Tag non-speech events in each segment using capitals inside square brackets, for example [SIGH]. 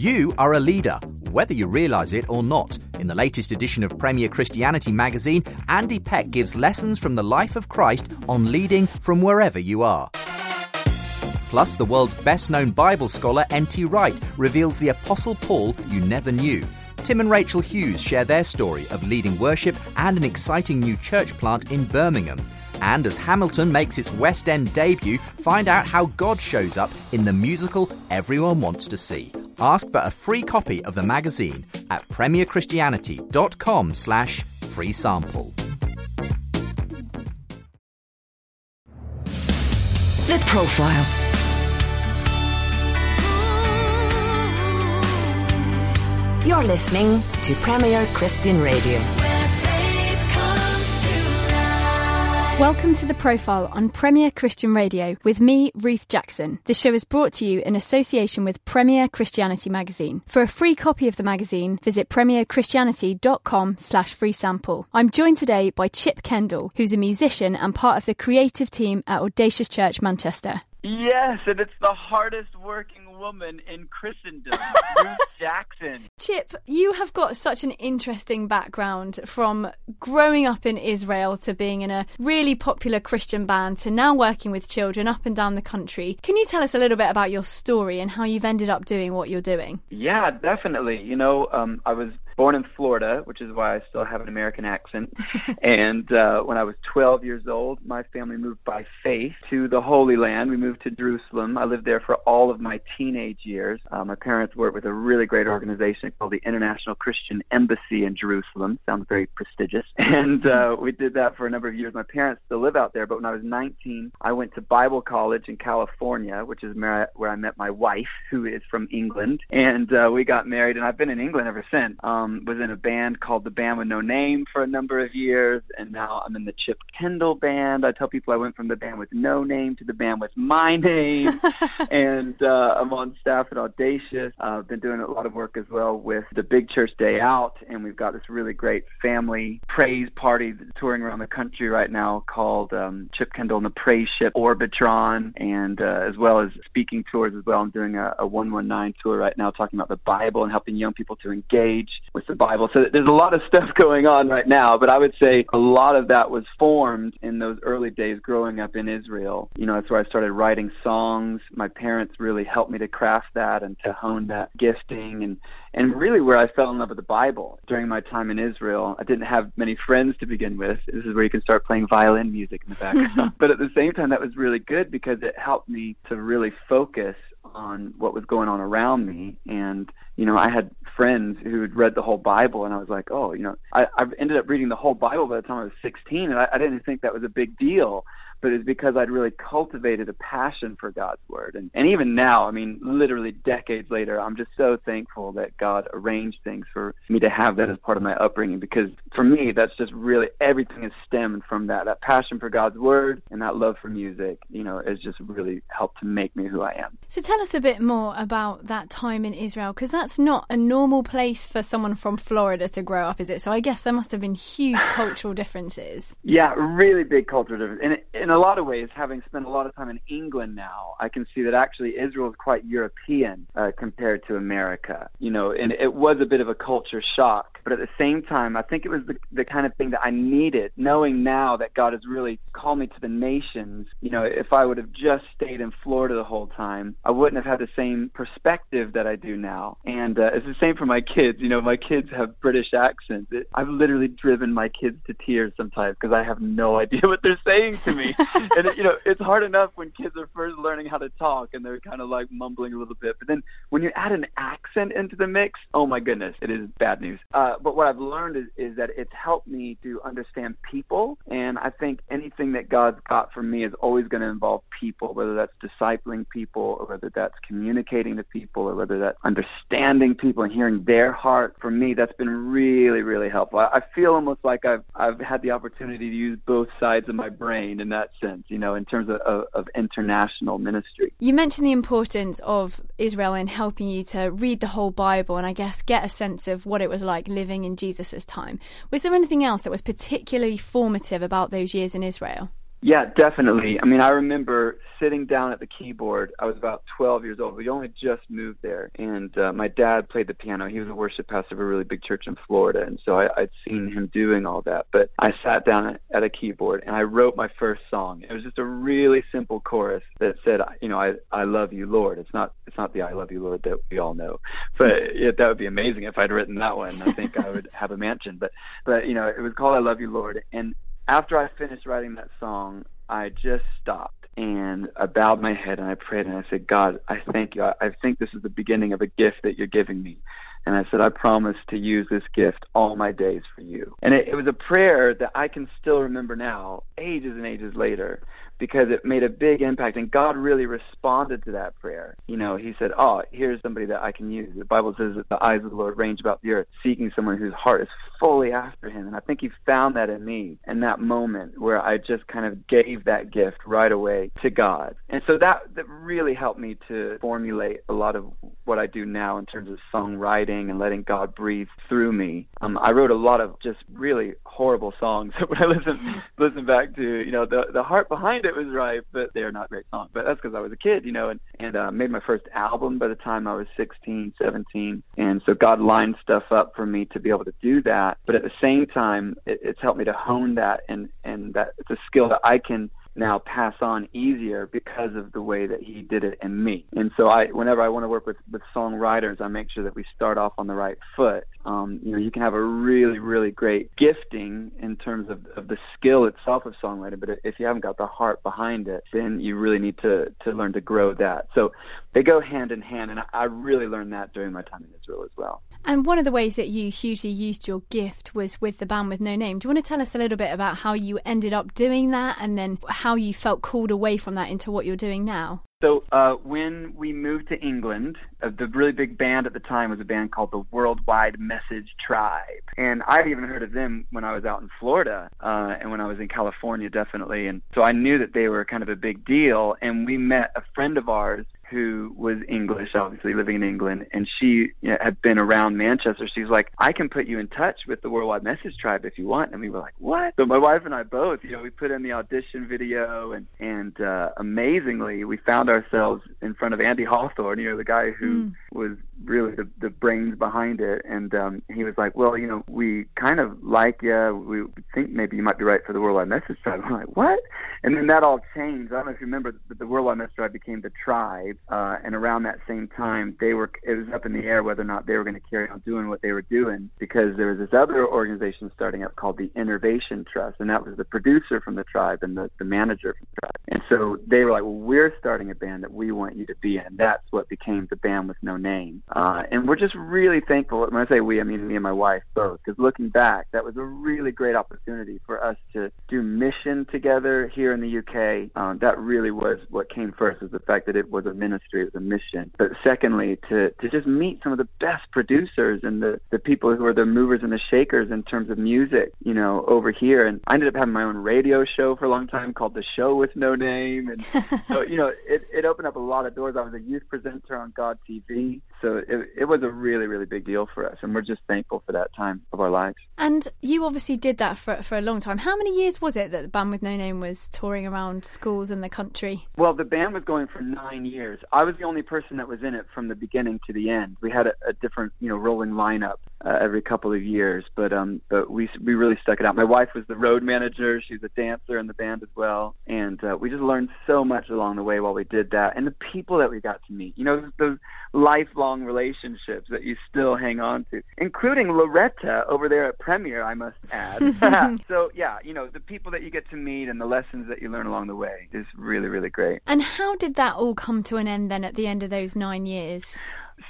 You are a leader, whether you realise it or not. In the latest edition of Premier Christianity magazine, Andy Peck gives lessons from the life of Christ on leading from wherever you are. Plus, the world's best known Bible scholar, N.T. Wright, reveals the Apostle Paul you never knew. Tim and Rachel Hughes share their story of leading worship and an exciting new church plant in Birmingham. And as Hamilton makes its West End debut, find out how God shows up in the musical everyone wants to see. Ask for a free copy of the magazine at premierchristianity.com slash free sample. The Profile. You're listening to Premier Christian Radio. Welcome to The Profile on Premier Christian Radio with me, Ruth Jackson. The show is brought to you in association with Premier Christianity magazine. For a free copy of the magazine, visit premierchristianity.com slash free sample. I'm joined today by Chip Kendall, who's a musician and part of the creative team at Audacious Church Manchester. Yes, and it's the hardest working woman in Christendom, [LAUGHS] Ruth Jackson. Chip, you have got such an interesting background from growing up in Israel to being in a really popular Christian band to now working with children up and down the country. Can you tell us a little bit about your story and how you've ended up doing what you're doing? Yeah, definitely. You know, um, I was born in Florida, which is why I still have an American accent. [LAUGHS] and uh, when I was 12 years old, my family moved by faith to the Holy Land. We moved to Jerusalem. I lived there for all of my teenage years. Uh, my parents worked with a really great organization called the International Christian Embassy in Jerusalem. Sounds very prestigious. [LAUGHS] And uh, we did that for a number of years. My parents still live out there, but when I was 19, I went to Bible college in California, which is where I, where I met my wife, who is from England. And uh, we got married, and I've been in England ever since. Um, was in a band called the Band with No Name for a number of years, and now I'm in the Chip Kendall band. I tell people I went from the band with no name to the band with my name, [LAUGHS] and uh, I'm on staff at Audacious. Uh, I've been doing a lot of work as well with the Big Church Day Out, and we've got this really great family praise party that's touring around the country right now called um, Chip Kendall and the Praise Ship Orbitron, and uh, as well as speaking tours as well. I'm doing a, a 119 tour right now talking about the Bible and helping young people to engage with the Bible. So there's a lot of stuff [LAUGHS] going on right now, but I would say a lot of that was formed in those early days growing up in Israel. You know, that's where I started writing songs. My parents really helped me to craft that and to hone that gifting and and really where I fell in love with the Bible during my time in Israel. I didn't have many friends to begin with. This is where you can start playing violin music in the background. [LAUGHS] but at the same time that was really good because it helped me to really focus on what was going on around me and you know i had friends who had read the whole bible and i was like oh you know i i've ended up reading the whole bible by the time i was 16 and i, I didn't think that was a big deal but it's because I'd really cultivated a passion for God's word. And, and even now, I mean, literally decades later, I'm just so thankful that God arranged things for me to have that as part of my upbringing because for me, that's just really everything is stemmed from that. That passion for God's word and that love for music, you know, has just really helped to make me who I am. So tell us a bit more about that time in Israel because that's not a normal place for someone from Florida to grow up, is it? So I guess there must have been huge cultural differences. Yeah, really big cultural difference. And, in a lot of ways, having spent a lot of time in England now, I can see that actually Israel is quite European uh, compared to America. You know, and it was a bit of a culture shock. But at the same time, I think it was the, the kind of thing that I needed, knowing now that God has really called me to the nations. You know, if I would have just stayed in Florida the whole time, I wouldn't have had the same perspective that I do now. And uh, it's the same for my kids. You know, my kids have British accents. It, I've literally driven my kids to tears sometimes because I have no idea [LAUGHS] what they're saying to me. [LAUGHS] and it, you know, it's hard enough when kids are first learning how to talk and they're kind of like mumbling a little bit. But then when you add an accent into the mix, oh my goodness, it is bad news. Uh, Uh, but what I've learned is, is that it's helped me to understand people. And I think anything that God's got for me is always going to involve people, whether that's discipling people or whether that's communicating to people or whether that's understanding people and hearing their heart. For me, that's been really, really helpful. I, I feel almost like I've, I've had the opportunity to use both sides of my brain in that sense, you know, in terms of, of, of international ministry. You mentioned the importance of Israel in helping you to read the whole Bible and I guess get a sense of what it was like living in Jesus' time. Was there anything else that was particularly formative about those years in Israel? Yeah, definitely. I mean, I remember sitting down at the keyboard. I was about 12 years old. We only just moved there, and uh, my dad played the piano. He was a worship pastor of a really big church in Florida, and so I, I'd seen him doing all that. But I sat down at a keyboard and I wrote my first song. It was just a really simple chorus that said, you know, I I love you, Lord. It's not it's not the I love you, Lord that we all know, but yeah, that would be amazing if I'd written that one. I think I would have a mansion. But but you know, it was called I love you, Lord, and after I finished writing that song, I just stopped and I bowed my head and I prayed and I said, God, I thank you. I, I think this is the beginning of a gift that you're giving me. And I said, I promise to use this gift all my days for you. And it, it was a prayer that I can still remember now, ages and ages later because it made a big impact and God really responded to that prayer. You know, he said, "Oh, here's somebody that I can use." The Bible says that the eyes of the Lord range about the earth, seeking someone whose heart is fully after him. And I think he found that in me in that moment where I just kind of gave that gift right away to God. And so that that really helped me to formulate a lot of what I do now in terms of songwriting and letting God breathe through me. Um, I wrote a lot of just really horrible songs [LAUGHS] when I listen listen back to, you know, the the heart behind it it was right, but they're not great songs. But that's because I was a kid, you know, and and uh, made my first album by the time I was 16, 17, and so God lined stuff up for me to be able to do that. But at the same time, it, it's helped me to hone that, and and that it's a skill that I can now pass on easier because of the way that he did it in me. And so I whenever I want to work with with songwriters, I make sure that we start off on the right foot. Um, you know, you can have a really, really great gifting in terms of, of the skill itself of songwriting, but if you haven't got the heart behind it, then you really need to to learn to grow that. So they go hand in hand, and I really learned that during my time in Israel as well. And one of the ways that you hugely used your gift was with the band with no name. Do you want to tell us a little bit about how you ended up doing that and then how you felt called away from that into what you're doing now? So uh, when we moved to England, uh, the really big band at the time was a band called the Worldwide Message Tribe, and I'd even heard of them when I was out in Florida uh, and when I was in California, definitely. And so I knew that they were kind of a big deal. And we met a friend of ours who was English, obviously living in England, and she you know, had been around Manchester. She's like, I can put you in touch with the Worldwide Message Tribe if you want. And we were like, what? So my wife and I both, you know, we put in the audition video, and and uh, amazingly, we found ourselves in front of Andy Hawthorne, you know, the guy who mm. was really the, the brains behind it. And um, he was like, well, you know, we kind of like you. We think maybe you might be right for the Worldwide Message Tribe. I'm like, what? And then that all changed. I don't know if you remember, but the Worldwide Message Tribe became the tribe uh, and around that same time, they were it was up in the air whether or not they were going to carry on doing what they were doing because there was this other organization starting up called the Innovation Trust, and that was the producer from the tribe and the, the manager from the tribe. And so they were like, "Well, we're starting a band that we want you to be in." That's what became the band with no name. Uh, and we're just really thankful. When I say we, I mean me and my wife both, because looking back, that was a really great opportunity for us to do mission together here in the UK. Um, that really was what came first, was the fact that it was a ministry, it was a mission. But secondly, to to just meet some of the best producers and the the people who are the movers and the shakers in terms of music, you know, over here. And I ended up having my own radio show for a long time called The Show with No Name, and [LAUGHS] so you know, it it opened up a lot of doors. I was a youth presenter on God TV, so it it was a really really big deal for us, and we're just thankful for that time of our lives. And you obviously did that for for a long time. How many years was it that the band with no name was touring around schools in the country? Well, the band was going for nine years. I was the only person that was in it from the beginning to the end. We had a, a different, you know, rolling lineup uh, every couple of years, but um, but we we really stuck it out. My wife was the road manager; she's a dancer in the band as well, and uh, we just learned so much along the way while we did that. And the people that we got to meet, you know, those lifelong relationships that you still hang on to, including Loretta over there at Premier, I must add. [LAUGHS] [LAUGHS] so yeah, you know, the people that you get to meet and the lessons that you learn along the way is really really great. And how did that all come to an end then at the end of those nine years?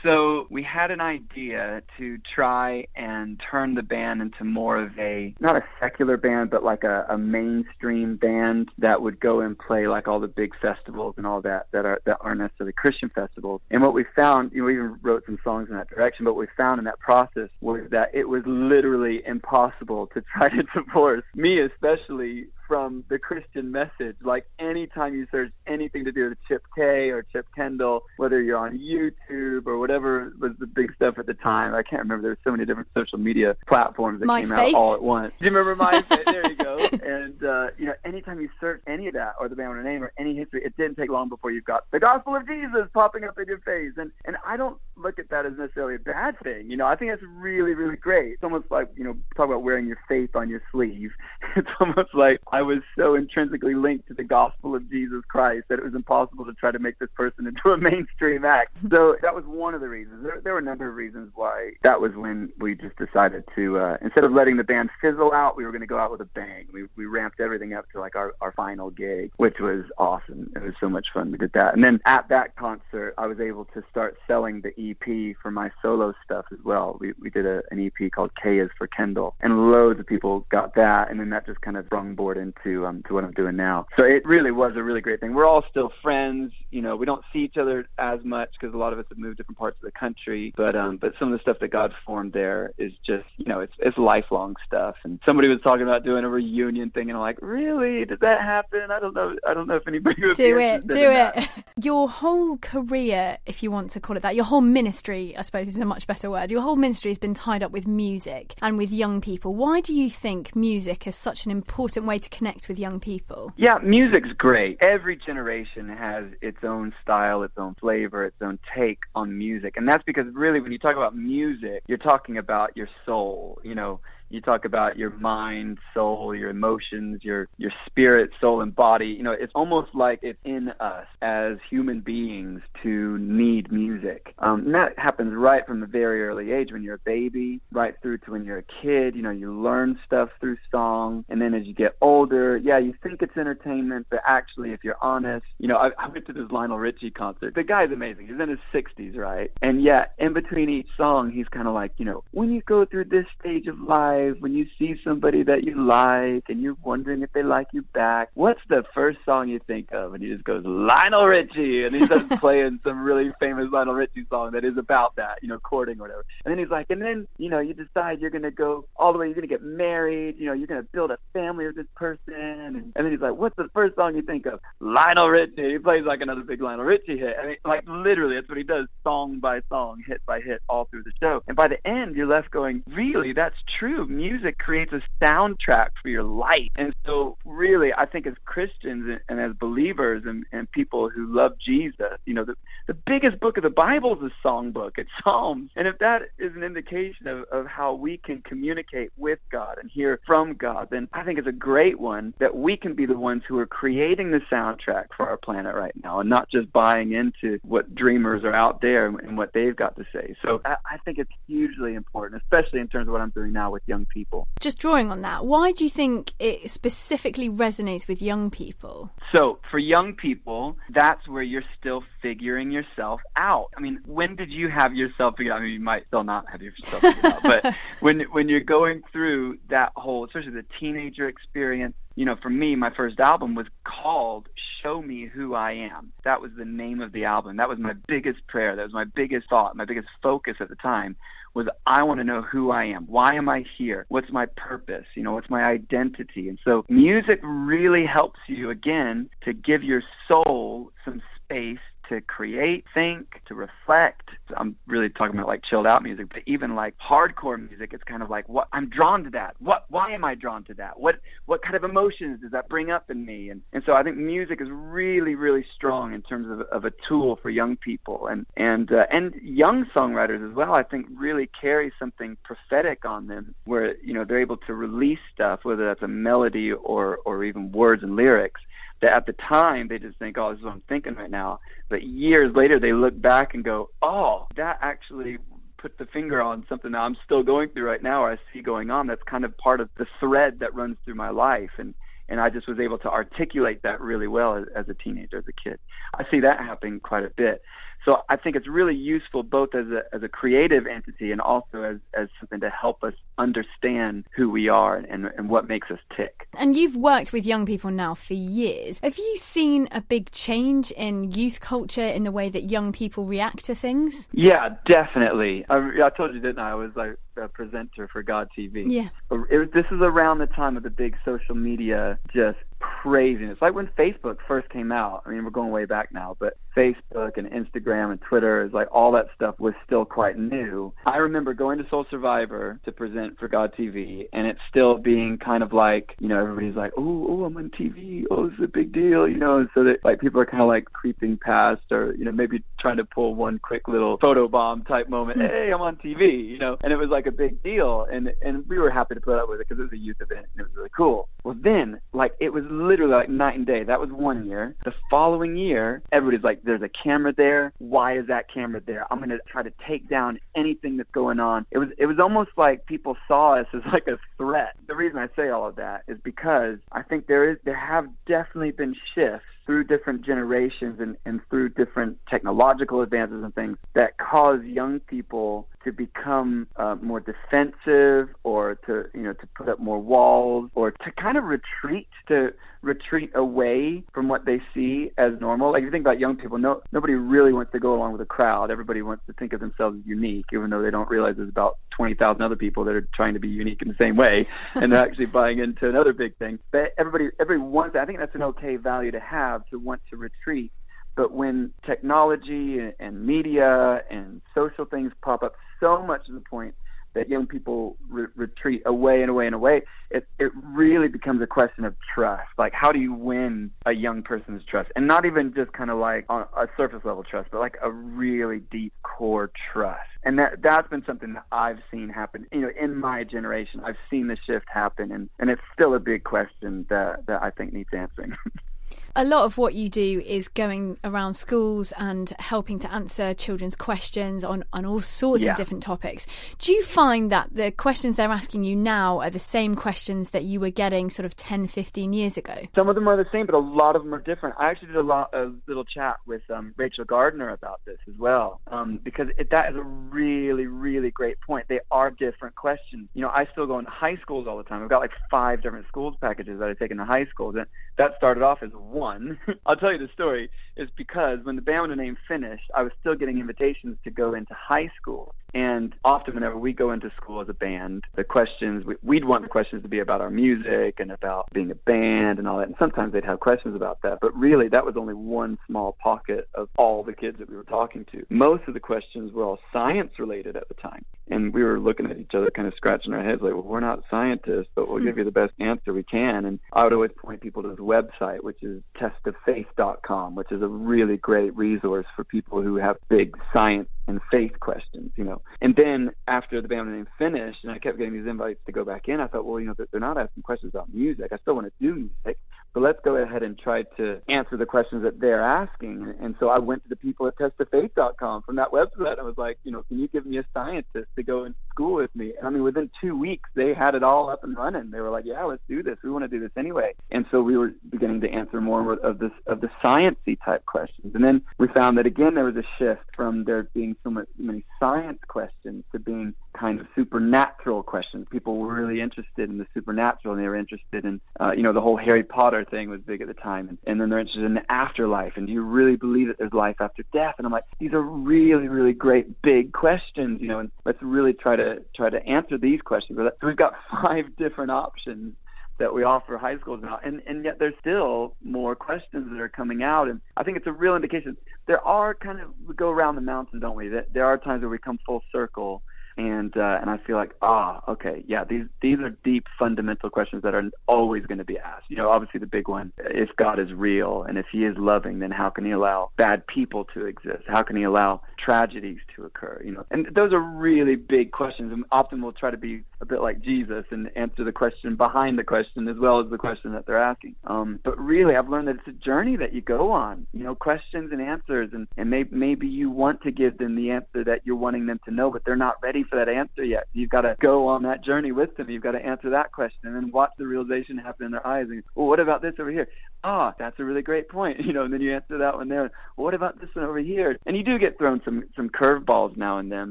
So we had an idea to try and turn the band into more of a not a secular band, but like a, a mainstream band that would go and play like all the big festivals and all that that are that aren't necessarily Christian festivals. And what we found, you know, we even wrote some songs in that direction. But what we found in that process was that it was literally impossible to try to [LAUGHS] divorce me, especially from the Christian message. Like anytime you search anything to do with Chip K or Chip Kendall, whether you're on YouTube or whatever was the big stuff at the time. I can't remember. There were so many different social media platforms that MySpace. came out all at once. Do you remember MySpace? there you go. [LAUGHS] And uh, you know, anytime you search any of that or the band name or any history, it didn't take long before you've got the gospel of Jesus popping up in your face. And and I don't look at that as necessarily a bad thing. You know, I think it's really, really great. It's almost like, you know, talk about wearing your faith on your sleeve. [LAUGHS] It's almost like I was so intrinsically linked to the gospel of Jesus Christ that it was impossible to try to make this person [LAUGHS] into a mainstream act. So that was one of the reasons. There, there were a number of reasons why that was when we just decided to, uh, instead of letting the band fizzle out, we were going to go out with a bang. We, we ramped everything up to like our, our final gig, which was awesome. It was so much fun. We did that. And then at that concert, I was able to start selling the EP for my solo stuff as well. We, we did a, an EP called K is for Kendall, and loads of people got that. And then that just kind of sprung board into um, to what I'm doing now. So it really was a really great thing. We're all still friends. You know, we don't see each other as much because a lot of us have moved different parts of the country. But um, but some of the stuff that God formed there is just you know it's it's lifelong stuff. And somebody was talking about doing a reunion thing, and I'm like, really? Did that happen? I don't know. I don't know if anybody would do it, do it. [LAUGHS] Your whole career, if you want to call it that, your whole ministry, I suppose, is a much better word. Your whole ministry has been tied up with music and with young people. Why do you think music is such an important way to connect with young people? Yeah, music's great. Every generation has its own style, its own flavor, its own take on music. And that's because really when you talk about music, you're talking about your soul, you know, you talk about your mind, soul, your emotions, your your spirit, soul and body. You know, it's almost like it's in us as human beings to need music. Um, and that happens right from a very early age when you're a baby, right through to when you're a kid. You know, you learn stuff through song, and then as you get older, yeah, you think it's entertainment, but actually, if you're honest, you know, I, I went to this Lionel Richie concert. The guy's amazing. He's in his 60s, right? And yet, in between each song, he's kind of like, you know, when you go through this stage of life when you see somebody that you like and you're wondering if they like you back, what's the first song you think of? And he just goes, Lionel Richie. And he starts [LAUGHS] playing some really famous Lionel Richie song that is about that, you know, courting or whatever. And then he's like, and then, you know, you decide you're going to go all the way, you're going to get married, you know, you're going to build a family with this person. And, and then he's like, what's the first song you think of? Lionel Richie. He plays like another big Lionel Richie hit. I mean, like literally, that's what he does, song by song, hit by hit, all through the show. And by the end, you're left going, really, that's true music creates a soundtrack for your life. And so, really, I think as Christians and, as believers and, and people who love Jesus, you know, the, the biggest book of the Bible is a songbook. It's Psalms. And if that is an indication of, of how we can communicate with God and hear from God, then I think it's a great one that we can be the ones who are creating the soundtrack for our planet right now and not just buying into what dreamers are out there and what they've got to say. So I, I think it's hugely important, especially in terms of what I'm doing now with young people. Just drawing on that, why do you think it specifically resonates with young people? So, for young people, that's where you're still figuring yourself out. I mean, when did you have yourself figured out? I mean, you might still not have yourself figured out, [LAUGHS] but when when you're going through that whole, especially the teenager experience, you know, for me, my first album was called Show Me Who I Am. That was the name of the album. That was my biggest prayer. That was my biggest thought, my biggest focus at the time was I want to know who I am. Why am I here? What's my purpose? You know, what's my identity? And so music really helps you again to give your soul some space to create, think, to reflect. I'm really talking about like chilled out music, but even like hardcore music, it's kind of like what I'm drawn to that. What why am I drawn to that? What what kind of emotions does that bring up in me? And and so I think music is really really strong in terms of, of a tool for young people and and uh, and young songwriters as well. I think really carry something prophetic on them where you know they're able to release stuff whether that's a melody or or even words and lyrics that at the time they just think, oh, this is what I'm thinking right now. But years later, they look back and go, oh, that actually put the finger on something that I'm still going through right now, or I see going on. That's kind of part of the thread that runs through my life, and and I just was able to articulate that really well as, as a teenager, as a kid. I see that happening quite a bit. So I think it's really useful both as a as a creative entity and also as as something to help us understand who we are and and what makes us tick. And you've worked with young people now for years. Have you seen a big change in youth culture in the way that young people react to things? Yeah, definitely. I, I told you, didn't I? I was like a presenter for God TV. Yeah. It, this is around the time of the big social media just craziness. Like when Facebook first came out. I mean, we're going way back now, but Facebook and Instagram and Twitter is like all that stuff was still quite new. I remember going to Soul Survivor to present for God TV, and it's still being kind of like, you know, everybody's like, oh, oh, I'm on TV. Oh, it's a big deal, you know. And so that like people are kind of like creeping past, or you know, maybe trying to pull one quick little photo bomb type moment. Hmm. hey, I'm on TV, you know. And it was like a big deal, and and we were happy to put up with it because it was a youth event and it was really cool. Well, then like it was literally like night and day. That was one year. The following year, everybody's like, there's a camera there. Why is that camera there? I'm going to try to take down anything that's going on. It was it was almost like people saw us as like a threat. The reason I say all of that is because I think there is there have definitely been shifts through different generations and, and through different technological advances and things that cause young people to become uh, more defensive or to you know to put up more walls or to kind of retreat to retreat away from what they see as normal. Like if you think about young people, no nobody really wants to go along with a crowd. Everybody wants to think of themselves as unique, even though they don't realize there's about twenty thousand other people that are trying to be unique in the same way [LAUGHS] and they're actually buying into another big thing. But everybody everybody wants I think that's an okay value to have to want to retreat. But when technology and media and social things pop up so much to the point that young people re- retreat away and away and away, it, it really becomes a question of trust. Like, how do you win a young person's trust? And not even just kind of like on a surface level trust, but like a really deep core trust. And that, that's been something that I've seen happen, you know, in my generation. I've seen the shift happen, and, and it's still a big question that, that I think needs answering. [LAUGHS] a lot of what you do is going around schools and helping to answer children's questions on, on all sorts yeah. of different topics. Do you find that the questions they're asking you now are the same questions that you were getting sort of 10, 15 years ago? Some of them are the same, but a lot of them are different. I actually did a, lot, a little chat with um, Rachel Gardner about this as well, um, because it, that is a really, really great point. They are different questions. You know, I still go into high schools all the time. I've got like five different schools packages that I take into high schools, and that started off as one. [LAUGHS] I'll tell you the story is because when the band name finished, I was still getting invitations to go into high school. And often, whenever we go into school as a band, the questions we'd want the questions to be about our music and about being a band and all that. And sometimes they'd have questions about that, but really, that was only one small pocket of all the kids that we were talking to. Most of the questions were all science related at the time, and we were looking at each other, kind of scratching our heads, like, "Well, we're not scientists, but we'll give you the best answer we can." And I would always point people to this website, which is testoffaith.com, which is a really great resource for people who have big science and faith questions, you know. And then after the band name finished, and I kept getting these invites to go back in, I thought, well, you know, they're not asking questions about music. I still want to do music, but let's go ahead and try to answer the questions that they're asking. And so I went to the people at testoffaith.com from that website. I was like, you know, can you give me a scientist to go in school with me? And I mean, within two weeks, they had it all up and running. They were like, yeah, let's do this. We want to do this anyway. And so we were beginning to answer more of this of the sciencey type questions. And then we found that again there was a shift from there being so much, many science questions to being kind of supernatural questions. People were really interested in the supernatural, and they were interested in, uh, you know, the whole Harry Potter thing was big at the time, and, and then they're interested in the afterlife. And do you really believe that there's life after death? And I'm like, these are really, really great big questions, you know, and let's really try to try to answer these questions. So we've got [LAUGHS] five different options that we offer high schools now, and and yet there's still more questions that are coming out, and I think it's a real indication. There are kind of we go around the mountain, don't we? That there are times where we come full circle and uh, and I feel like ah okay yeah these these are deep fundamental questions that are always going to be asked. You know, obviously the big one: if God is real and if He is loving, then how can He allow bad people to exist? How can He allow tragedies to occur? You know, and those are really big questions. And often we'll try to be a bit like Jesus and answer the question behind the question as well as the question that they're asking. Um, but really, I've learned that it's a journey that you go on. You know, questions and answers, and and may, maybe you want to give them the answer that you're wanting them to know, but they're not ready for that answer yet. You've got to go on that journey with them. You've got to answer that question, and then watch the realization happen in their eyes. And well, what about this over here? Ah, that's a really great point. [LAUGHS] You know, and then you answer that one there. Well, what about this one over here? And you do get thrown some some curveballs now and then,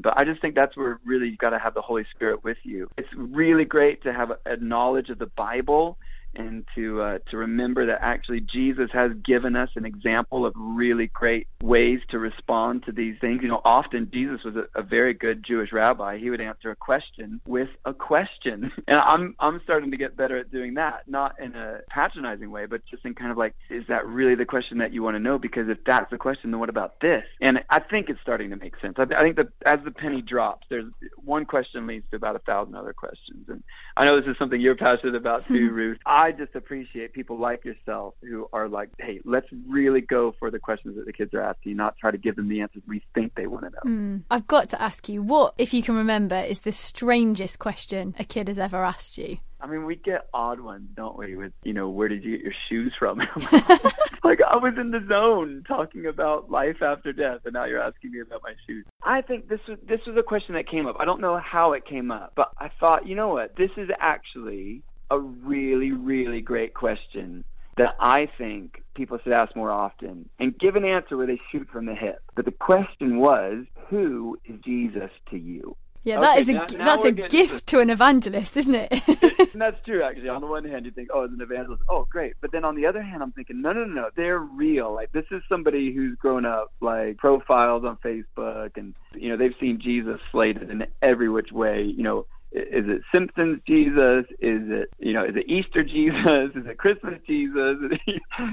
but I just think that's where really you've got to have the Holy Spirit with you. It's really great to have a, a knowledge of the Bible and to uh, to remember that actually Jesus has given us an example of really great ways to respond to these things. You know, often Jesus was a, a very good Jewish rabbi. He would answer a question with a question, [LAUGHS] and I'm I'm starting to get better at doing that, not in a patronizing way, but just in kind of like, is that really the question that you want to know? Because if that's the question, then what about this? And I think it's starting to make sense. I, I think that as the penny drops, there's one question leads to about a thousand other questions, and I know this is something you're passionate about too, [LAUGHS] Ruth. I just appreciate people like yourself who are like, hey, let's really go for the questions that the kids are asking, not try to give them the answers we think they want to know. Mm. I've got to ask you, what, if you can remember, is the strangest question a kid has ever asked you? I mean, we get odd ones, don't we? With you know, where did you get your shoes from? [LAUGHS] [LAUGHS] like I was in the zone talking about life after death, and now you're asking me about my shoes. I think this was this was a question that came up. I don't know how it came up, but I thought, you know what? This is actually a really, really great question that I think people should ask more often and give an answer where they shoot from the hip. But the question was, who is Jesus to you? Yeah, that okay, is a now, now that's a gift to, to an evangelist, isn't it? [LAUGHS] it? That's true, actually. On the one hand, you think, oh, as an evangelist, oh, great. But then on the other hand, I'm thinking, no, no, no, no, they're real. Like this is somebody who's grown up, like profiles on Facebook, and you know they've seen Jesus slated in every which way. You know, is it Simpsons Jesus? Is it you know is it Easter Jesus? [LAUGHS] Is it Christmas Jesus? [LAUGHS]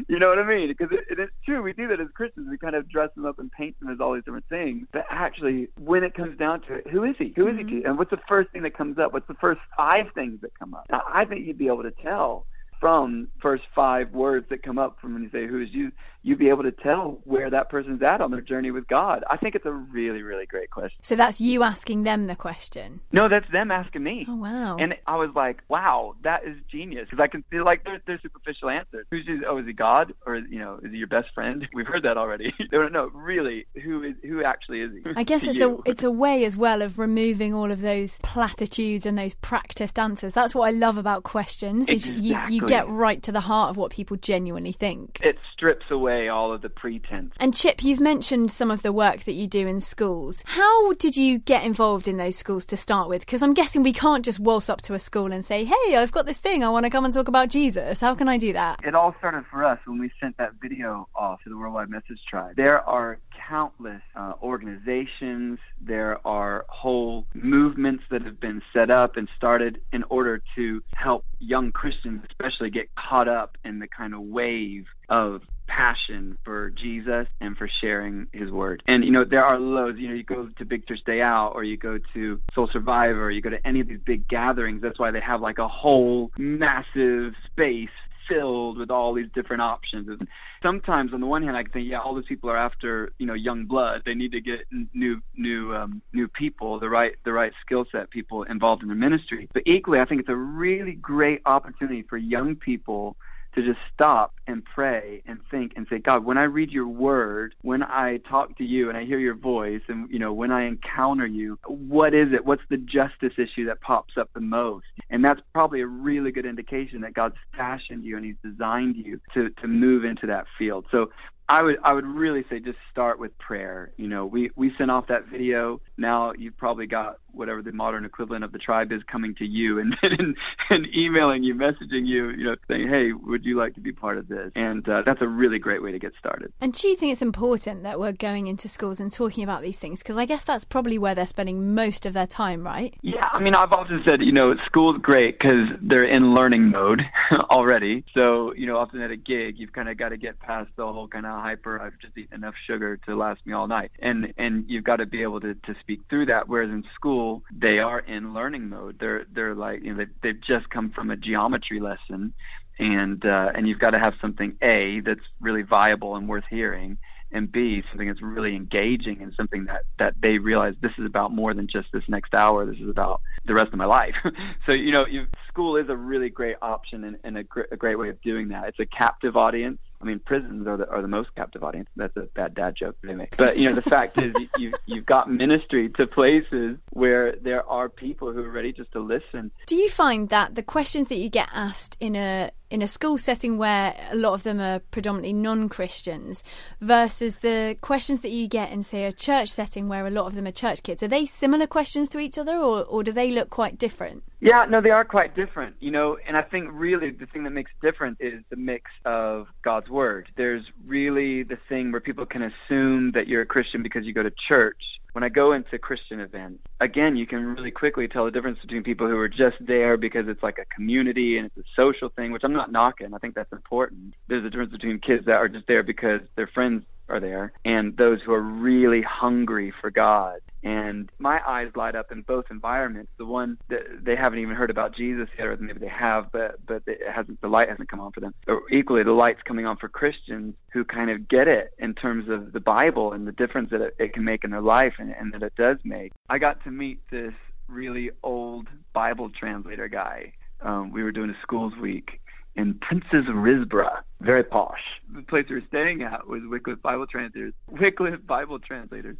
you know what I mean? Because it, it's true we do that as Christians. We kind of dress them up and paint them as all these different things. But actually, when it comes down to it, who is he? Who is mm-hmm. he? And what's the first thing that comes up? What's the first five things that come up? Now, I think you'd be able to tell from first five words that come up from when you say who is you you'd be able to tell where that person's at on their journey with God. I think it's a really, really great question. So that's you asking them the question? No, that's them asking me. Oh, wow. And I was like, wow, that is genius. Because I can feel like they're, they're superficial answers. Who's, oh, is he God? Or, you know, is he your best friend? [LAUGHS] We've heard that already. [LAUGHS] no, no, really, who is who actually is he? I guess it's you? a it's a way as well of removing all of those platitudes and those practiced answers. That's what I love about questions. Exactly. You, you get right to the heart of what people genuinely think. It strips away all of the pretense. And Chip, you've mentioned some of the work that you do in schools. How did you get involved in those schools to start with? Because I'm guessing we can't just waltz up to a school and say, hey, I've got this thing, I want to come and talk about Jesus. How can I do that? It all started for us when we sent that video off to the Worldwide Message Tribe. There are countless uh, organizations, there are whole movements that have been set up and started in order to help young Christians, especially, get caught up in the kind of wave of passion for Jesus and for sharing his word. And you know, there are loads, you know, you go to Big Church Day Out or you go to Soul Survivor, or you go to any of these big gatherings, that's why they have like a whole massive space filled with all these different options. And sometimes, on the one hand, I can think, yeah, all these people are after you know young blood. They need to get new new um, new people, the right the right skill set people involved in the ministry. But equally, I think it's a really great opportunity for young people to just stop and pray and think and say, God, when I read your word, when I talk to you and I hear your voice and, you know, when I encounter you, what is it? What's the justice issue that pops up the most? And that's probably a really good indication that God's fashioned you and he's designed you to, to move into that field. So I would I would really say just start with prayer. You know, we we sent off that video. Now you've probably got whatever the modern equivalent of the tribe is coming to you and [LAUGHS] and, and emailing you, messaging you, you know, saying, "Hey, would you like to be part of this?" And uh, that's a really great way to get started. And do you think it's important that we're going into schools and talking about these things? Because I guess that's probably where they're spending most of their time, right? Yeah, I mean, I've often said, you know, school's great because they're in learning mode [LAUGHS] already. So, you know, often at a gig, you've kind of got to get past the whole kind of hyper. I've just eaten enough sugar to last me all night, and and you've got to be able to to speak through that. Whereas in school, they are in learning mode. They're they're like you know they, they've just come from a geometry lesson, and uh, and you've got to have something a that's really viable and worth hearing, and B, something that's really engaging and something that, that they realize this is about more than just this next hour. This is about the rest of my life. [LAUGHS] so, you know, you, school is a really great option and, and a, gr- a great way of doing that. It's a captive audience. I mean, prisons are the are the most captive audience. That's a bad dad joke they make. But you know, the fact is, you you've got ministry to places where there are people who are ready just to listen. Do you find that the questions that you get asked in a in a school setting where a lot of them are predominantly non-Christians versus the questions that you get in say a church setting where a lot of them are church kids. Are they similar questions to each other or, or do they look quite different? Yeah no they are quite different you know and i think really the thing that makes different is the mix of god's word. There's really the thing where people can assume that you're a christian because you go to church when I go into Christian events, again, you can really quickly tell the difference between people who are just there because it's like a community and it's a social thing, which I'm not knocking. I think that's important. There's a difference between kids that are just there because their friends are there and those who are really hungry for God. And my eyes light up in both environments. The one that they haven't even heard about Jesus yet, or maybe they have, but but it hasn't. The light hasn't come on for them. Or equally, the light's coming on for Christians who kind of get it in terms of the Bible and the difference that it, it can make in their life, and, and that it does make. I got to meet this really old Bible translator guy. Um, we were doing a schools week, in Princes Risborough, very posh. The place we were staying at was Wycliffe Bible Translators. Wycliffe Bible Translators.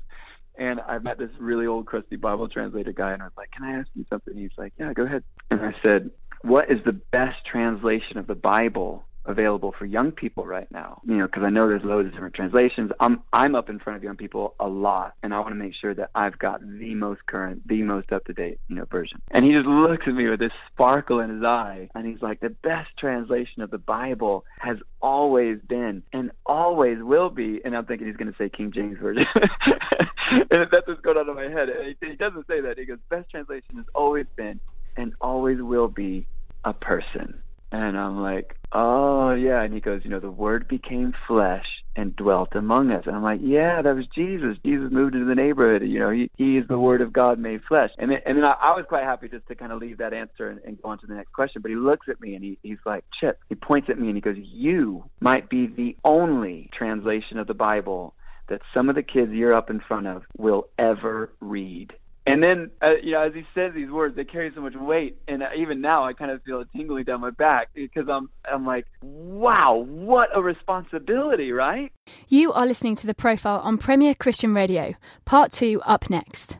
And I met this really old, crusty Bible translator guy, and I was like, "Can I ask you something?" He's like, "Yeah, go ahead." And I said, "What is the best translation of the Bible available for young people right now. You know, because I know there's loads of different translations. I'm I'm up in front of young people a lot, and I want to make sure that I've got the most current, the most up to date, you know, version. And he just looks at me with this sparkle in his eye, and he's like, the best translation of the Bible has always been and always will be. And I'm thinking he's going to say King James version. [LAUGHS] and that's what's going on in my head. And he, he doesn't say that. He goes, best translation has always been and always will be a person. And I'm like, oh, yeah. And he goes, you know, the word became flesh and dwelt among us. And I'm like, yeah, that was Jesus. Jesus moved into the neighborhood. You know, he, he is the word of God made flesh. And then, and then I, I was quite happy just to kind of leave that answer and, and go on to the next question. But he looks at me and he, he's like, Chip, he points at me and he goes, you might be the only translation of the Bible that some of the kids you're up in front of will ever read. And then, uh, you know, as he says these words, they carry so much weight, and even now, I kind of feel it tingling down my back because I'm, I'm like, wow, what a responsibility, right? You are listening to the profile on Premier Christian Radio. Part two up next.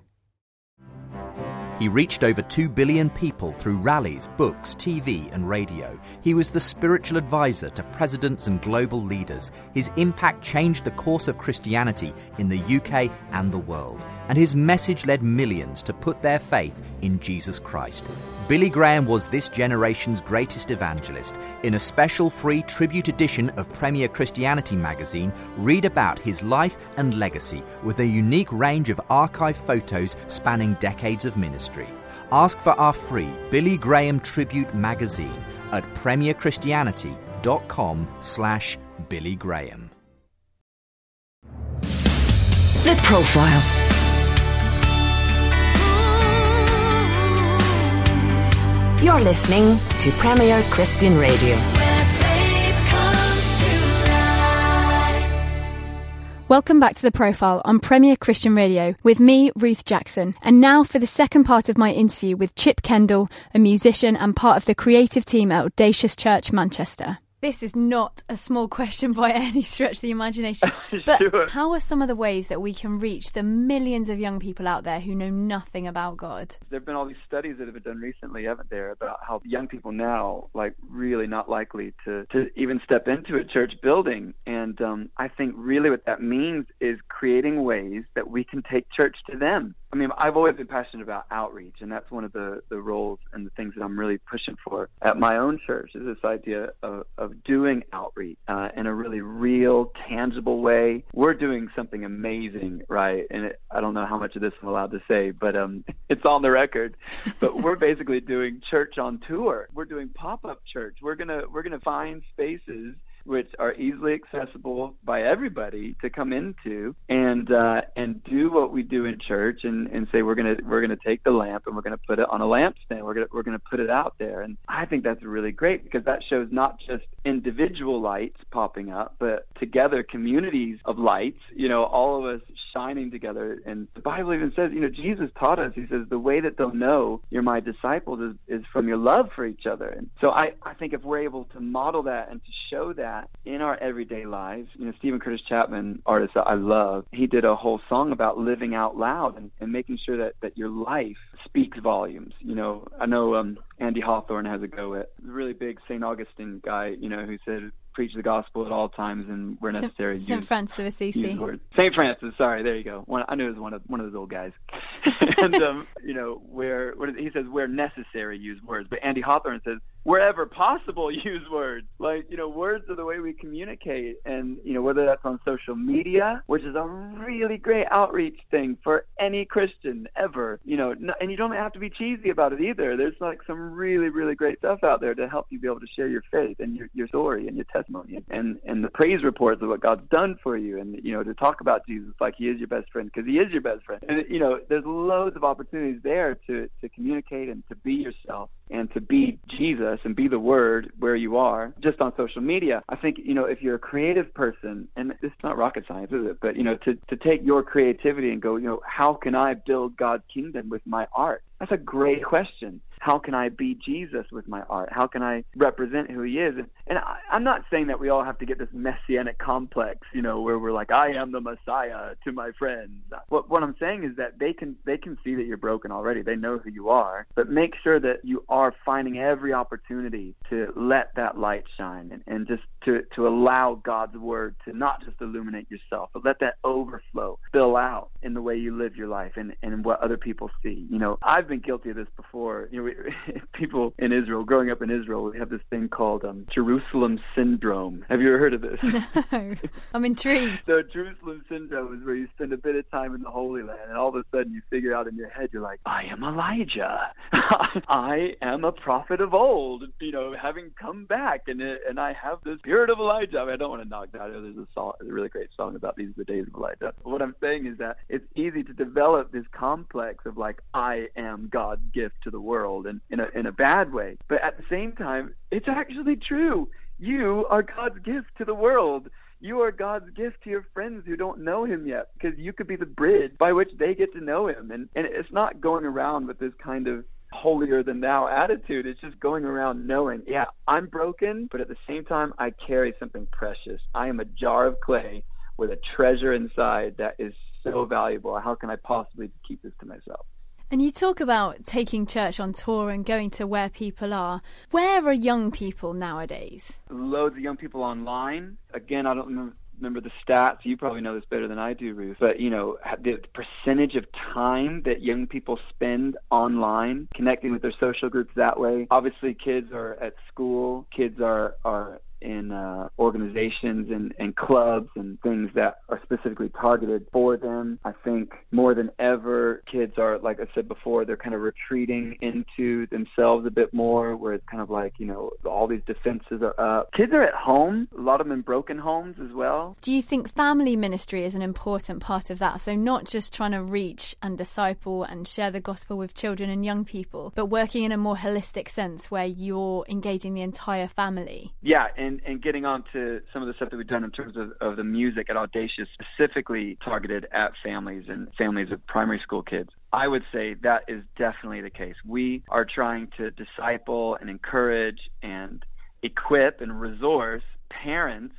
He reached over 2 billion people through rallies, books, TV, and radio. He was the spiritual advisor to presidents and global leaders. His impact changed the course of Christianity in the UK and the world and his message led millions to put their faith in Jesus Christ. Billy Graham was this generation's greatest evangelist. In a special free tribute edition of Premier Christianity magazine, read about his life and legacy with a unique range of archive photos spanning decades of ministry. Ask for our free Billy Graham Tribute magazine at premierchristianity.com slash Billy Graham. The Profile You're listening to Premier Christian Radio. Welcome back to the profile on Premier Christian Radio with me, Ruth Jackson. And now for the second part of my interview with Chip Kendall, a musician and part of the creative team at Audacious Church Manchester. This is not a small question by [LAUGHS] any stretch of the imagination. [LAUGHS] But sure. how are some of the ways that we can reach the millions of young people out there who know nothing about God? There have been all these studies that have been done recently, haven't there, about how young people now, like, really not likely to, to even step into a church building. And um, I think really what that means is creating ways that we can take church to them. I mean, I've always been passionate about outreach, and that's one of the, the roles and the things that I'm really pushing for at my own church is this idea of, of doing outreach uh, in a really real, tangible way. We're doing something amazing, right? And it, I don't know how much of this I'm allowed to say, but um, [LAUGHS] it's on the record. But [LAUGHS] we're basically doing church on tour. We're doing pop-up church. We're gonna we're gonna find spaces which are easily accessible by everybody to come into and uh, and do what we do in church and, and say we're gonna we're gonna take the lamp and we're gonna put it on a lampstand. We're gonna we're gonna put it out there, and I think that's really great because that shows not just individual lights popping up, but together communities of lights. You know, all of us shining together. And the Bible even says, you know, Jesus taught us. He says the way that they'll know you're my disciples is, is from your love for each other. And so I I think if we're able to model that and to show that in our everyday lives, you know, Steven Curtis Chapman, artist that I love, he did a whole song about living out loud and, and making sure that that your life speaks volumes. You know, I know um, Andy Hawthorne has a go at a really big St. Augustine guy, you know, who said preach the gospel at all times and where necessary. St. Francis of Assisi. St. Francis, sorry, there you go. One, I knew it was one of one of those old guys. [LAUGHS] and um, you know, where what is, he says where necessary use words, but Andy Hawthorne says wherever possible [LAUGHS] use words. Like, you know, words are the way we communicate. And, you know, whether that's on social media, which is a really great outreach thing for any Christian ever, you know, and you don't have to be cheesy about it either. There's like some really, really great stuff out there to help you be able to share your faith and your, your story and your testimony and, and the praise reports of what God's done for you and, you know, to talk about Jesus like he is your best friend because he is your best friend. And, you know, there's loads of opportunities there to, to communicate and to be yourself and to be Jesus and be the word where you are just on social media. I think, you know, if you're a creative person, and it's not rocket science, is it? But, you know, to, to take your creativity and go, you know, how can I build God's kingdom with my art? That's a great question. How can I be Jesus with my art? How can I represent who he is? And, and I, I'm not saying that we all have to get this messianic complex, you know, where we're like, I am the Messiah to my friends. What, what I'm saying is that they can they can see that you're broken already. They know who you are, but make sure that you are finding every opportunity to let that light shine and, and just to to allow God's word to not just illuminate yourself, but let that overflow, spill out in the way you live your life and and what other people see. You know, I've been guilty of this before. You know, we, [LAUGHS] people in Israel, growing up in Israel, we have this thing called um, Jerusalem syndrome. Have you ever heard of this? No, [LAUGHS] I'm intrigued. so Jerusalem syndrome is where you spend a bit of time in the Holy Land, and all of a sudden you figure out in your head, you're like, I am Elijah. [LAUGHS] I am a prophet of old. You know, having come back, and and I have the spirit of Elijah. I, mean, I don't want to knock that. There's a song, a really great song about these the days of Elijah. What I'm saying is that it's easy to develop this complex of like, I am God's gift to the world, and in a in a bad way. But at the same time, it's actually true. You are God's gift to the world. You are God's gift to your friends who don't know him yet because you could be the bridge by which they get to know him. And and it's not going around with this kind of holier than thou attitude. It's just going around knowing, yeah, I'm broken, but at the same time I carry something precious. I am a jar of clay with a treasure inside that is so valuable. How can I possibly keep this to myself? And you talk about taking church on tour and going to where people are. Where are young people nowadays? Loads of young people online. Again, I don't remember the stats. You probably know this better than I do, Ruth. But you know, the percentage of time that young people spend online, connecting with their social groups that way. Obviously, kids are at school. Kids are are in uh, organizations and, and clubs and things that are specifically targeted for them. I think more than ever, kids are, like I said before, they're kind of retreating into themselves a bit more, where it's kind of like, you know, all these defenses are up. Kids are at home, a lot of them in broken homes as well. Do you think family ministry is an important part of that? So, not just trying to reach and disciple and share the gospel with children and young people, but working in a more holistic sense where you're engaging the entire family? Yeah, and and, and getting on to some of the stuff that we've done in terms of, of the music at Audacious, specifically targeted at families and families of primary school kids. I would say that is definitely the case. We are trying to disciple and encourage and equip and resource parents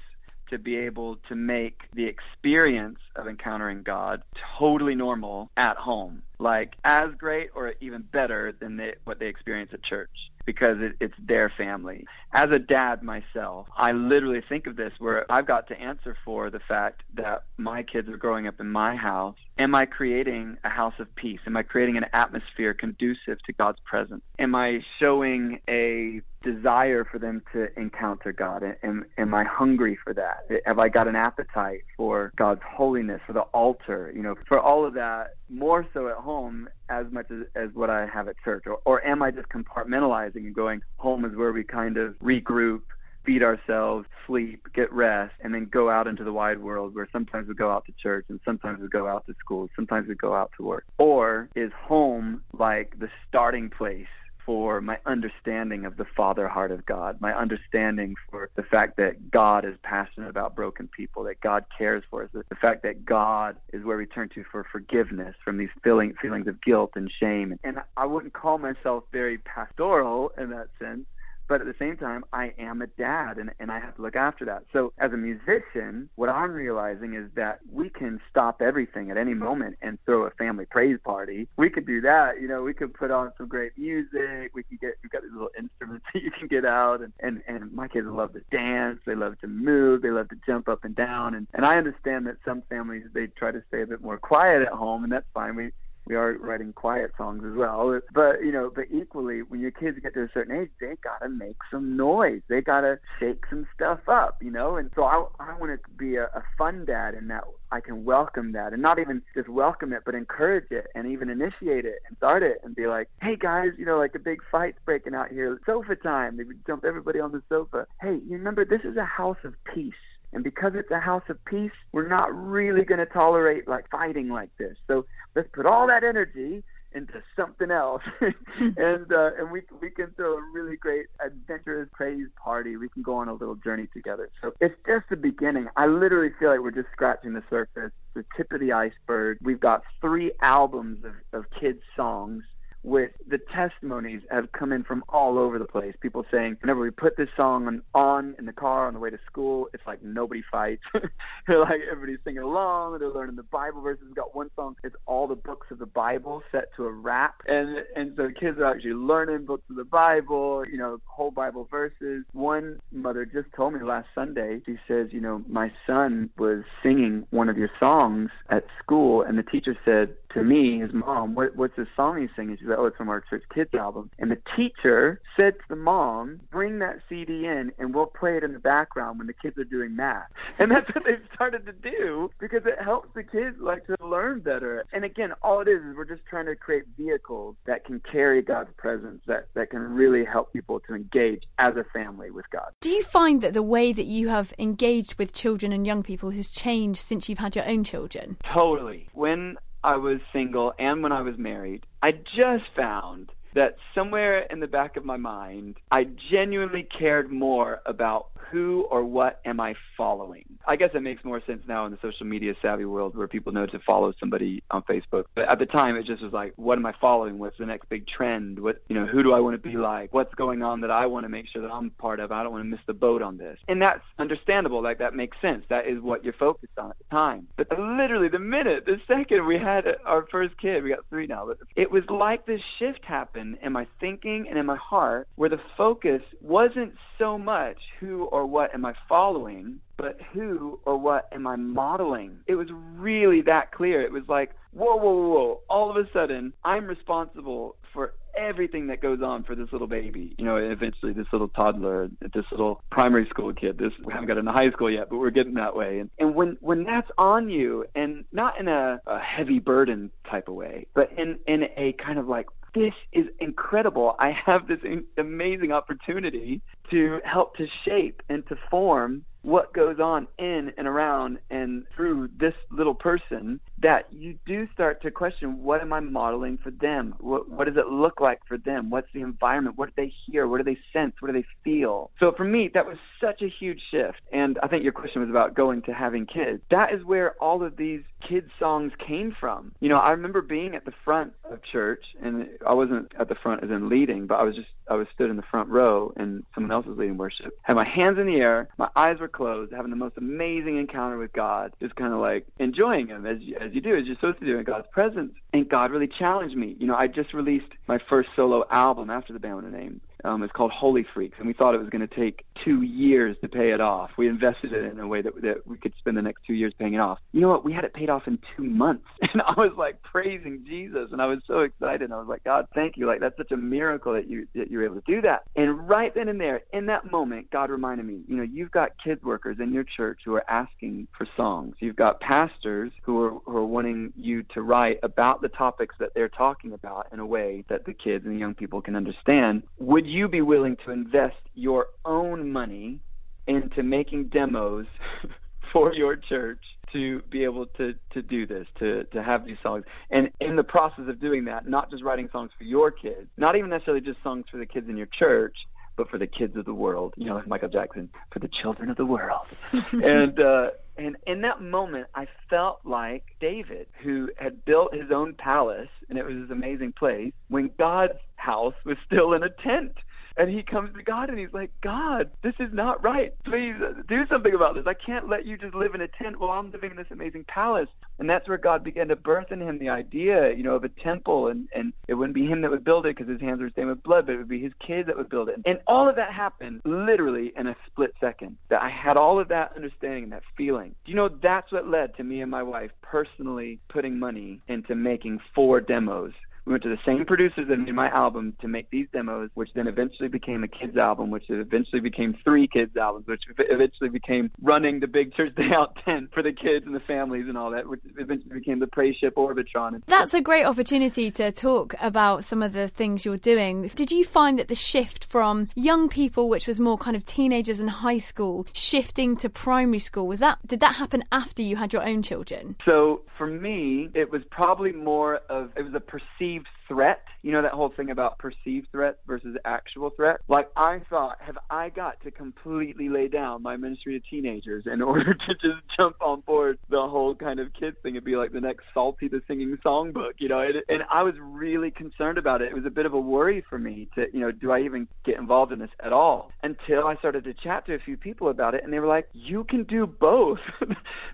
to be able to make the experience of encountering God totally normal at home, like as great or even better than they, what they experience at church because it, it's their family. As a dad myself, I literally think of this where I've got to answer for the fact that my kids are growing up in my house. Am I creating a house of peace? Am I creating an atmosphere conducive to God's presence? Am I showing a desire for them to encounter God? Am, am I hungry for that? Have I got an appetite for God's holiness, for the altar, you know, for all of that, more so at home as much as, as what I have at church? Or, or am I just compartmentalizing and going, home is where we kind of regroup, feed ourselves, sleep, get rest, and then go out into the wide world where sometimes we go out to church and sometimes we go out to school, sometimes we go out to work? Or is home like the starting place for my understanding of the father heart of God, my understanding for the fact that God is passionate about broken people, that God cares for us, the fact that God is where we turn to for forgiveness from these feeling, feelings of guilt and shame. And I wouldn't call myself very pastoral in that sense, but at the same time, I am a dad and, and I have to look after that. So as a musician, what I'm realizing is that we can stop everything at any moment and throw a family praise party. We could do that. You know, we could put on some great music. We can get, we've got these little instruments [LAUGHS] that you can get out and, and, and my kids love to dance. They love to move. They love to jump up and down. And, and I understand that some families, they try to stay a bit more quiet at home and that's fine. We, we are writing quiet songs as well. But you know, but equally, when your kids get to a certain age, they gotta make some noise. They gotta shake some stuff up, you know. And so I, I want to be a, a fun dad in that I can welcome that, and not even just welcome it, but encourage it, and even initiate it and start it, and be like, hey guys, you know, like a big fight's breaking out here, sofa time. They dump everybody on the sofa. Hey, you remember this is a house of peace and because it's a house of peace, we're not really going to tolerate like fighting like this. So let's put all that energy into something else, [LAUGHS] and uh, and we we can throw a really great adventurous crazy party. We can go on a little journey together. So it's just the beginning. I literally feel like we're just scratching the surface, the tip of the iceberg. We've got three albums of, of kids songs with the testimonies have come in from all over the place. People saying, whenever we put this song on, on in the car on the way to school, it's like nobody fights. [LAUGHS] they're like everybody's singing along. They're learning the Bible verses. We've got one song. It's all the books of the Bible set to a rap, and and so kids are actually learning books of the Bible. You know, whole Bible verses. One mother just told me last Sunday. She says, you know, my son was singing one of your songs at school, and the teacher said to me, his mom, what, what's this song he's singing? She said, oh, it's from our church kids album. And the teacher said to the mom, bring that CD in and we'll play it in the background when the kids are doing math. [LAUGHS] And that's what they've started to do because it helps the kids like to learn better. And again, all it is is we're just trying to create vehicles that can carry God's presence, that, that can really help people to engage as a family with God. Do you find that the way that you have engaged with children and young people has changed since you've had your own children? Totally. When I was single and when I was married, I just found that somewhere in the back of my mind, I genuinely cared more about who or what am I following. I guess it makes more sense now in the social media savvy world where people know to follow somebody on Facebook. But at the time, it just was like, what am I following? What's the next big trend? What you know, who do I want to be like? What's going on that I want to make sure that I'm part of? I don't want to miss the boat on this. And that's understandable. Like that makes sense. That is what you're focused on at the time. But literally, the minute, the second we had our first kid, we got three now. It was like this shift happened in my thinking and in my heart, where the focus wasn't so much who or what am I following, but who or what am I modeling? It was really that clear. It was like, whoa, whoa, whoa. All of a sudden, I'm responsible for everything that goes on for this little baby. You know, eventually this little toddler, this little primary school kid. This we haven't gotten into high school yet, but we're getting that way. And and when when that's on you, and not in a, a heavy burden type of way, but in in a kind of like this is incredible. I have this amazing opportunity to help to shape and to form what goes on in and around and through this little person that you do start to question what am I modeling for them? What, what does it look like for them? What's the environment? What do they hear? What do they sense? What do they feel? So for me, that was such a huge shift. And I think your question was about going to having kids. That is where all of these kids songs came from. You know, I remember being at the front of church and I wasn't at the front as in leading, but I was just I was stood in the front row and someone else was leading worship. Had my hands in the air, my eyes were closed, having the most amazing encounter with God, just kind of like enjoying him as you, as you do, as you're supposed to do in God's presence. And God really challenged me. You know, I just released my first solo album after the band name, um, it's called Holy Freaks, and we thought it was going to take two years to pay it off. We invested it in a way that, that we could spend the next two years paying it off. You know what? We had it paid off in two months, [LAUGHS] and I was like praising Jesus, and I was so excited. I was like, God, thank you! Like that's such a miracle that you that you were able to do that. And right then and there, in that moment, God reminded me, you know, you've got kids workers in your church who are asking for songs. You've got pastors who are who are wanting you to write about the topics that they're talking about in a way that the kids and the young people can understand. Would you be willing to invest your own money into making demos [LAUGHS] for your church to be able to to do this, to to have these songs, and in the process of doing that, not just writing songs for your kids, not even necessarily just songs for the kids in your church, but for the kids of the world. You know, like Michael Jackson, for the children of the world. [LAUGHS] and uh, and in that moment, I felt like David, who had built his own palace, and it was this amazing place, when God's house was still in a tent and he comes to God and he's like, God, this is not right. Please do something about this. I can't let you just live in a tent while I'm living in this amazing palace. And that's where God began to birth in him the idea, you know, of a temple. And, and it wouldn't be him that would build it because his hands were stained with blood, but it would be his kids that would build it. And all of that happened literally in a split second. That I had all of that understanding, and that feeling. Do you know that's what led to me and my wife personally putting money into making four demos we went to the same producers that made my album to make these demos, which then eventually became a kids album, which eventually became three kids albums, which eventually became running the big church day out tent for the kids and the families and all that, which eventually became the Praise Ship Orbitron. That's a great opportunity to talk about some of the things you're doing. Did you find that the shift from young people, which was more kind of teenagers and high school, shifting to primary school, was that did that happen after you had your own children? So for me, it was probably more of it was a perceived perceived threat. You know that whole thing about perceived threat versus actual threat? Like I thought, have I got to completely lay down my ministry to teenagers in [LAUGHS] order to just jump on board the whole kind of kids thing and be like the next Salty the singing songbook, you know? And, and I was really concerned about it. It was a bit of a worry for me to, you know, do I even get involved in this at all? Until I started to chat to a few people about it and they were like, you can do both. [LAUGHS]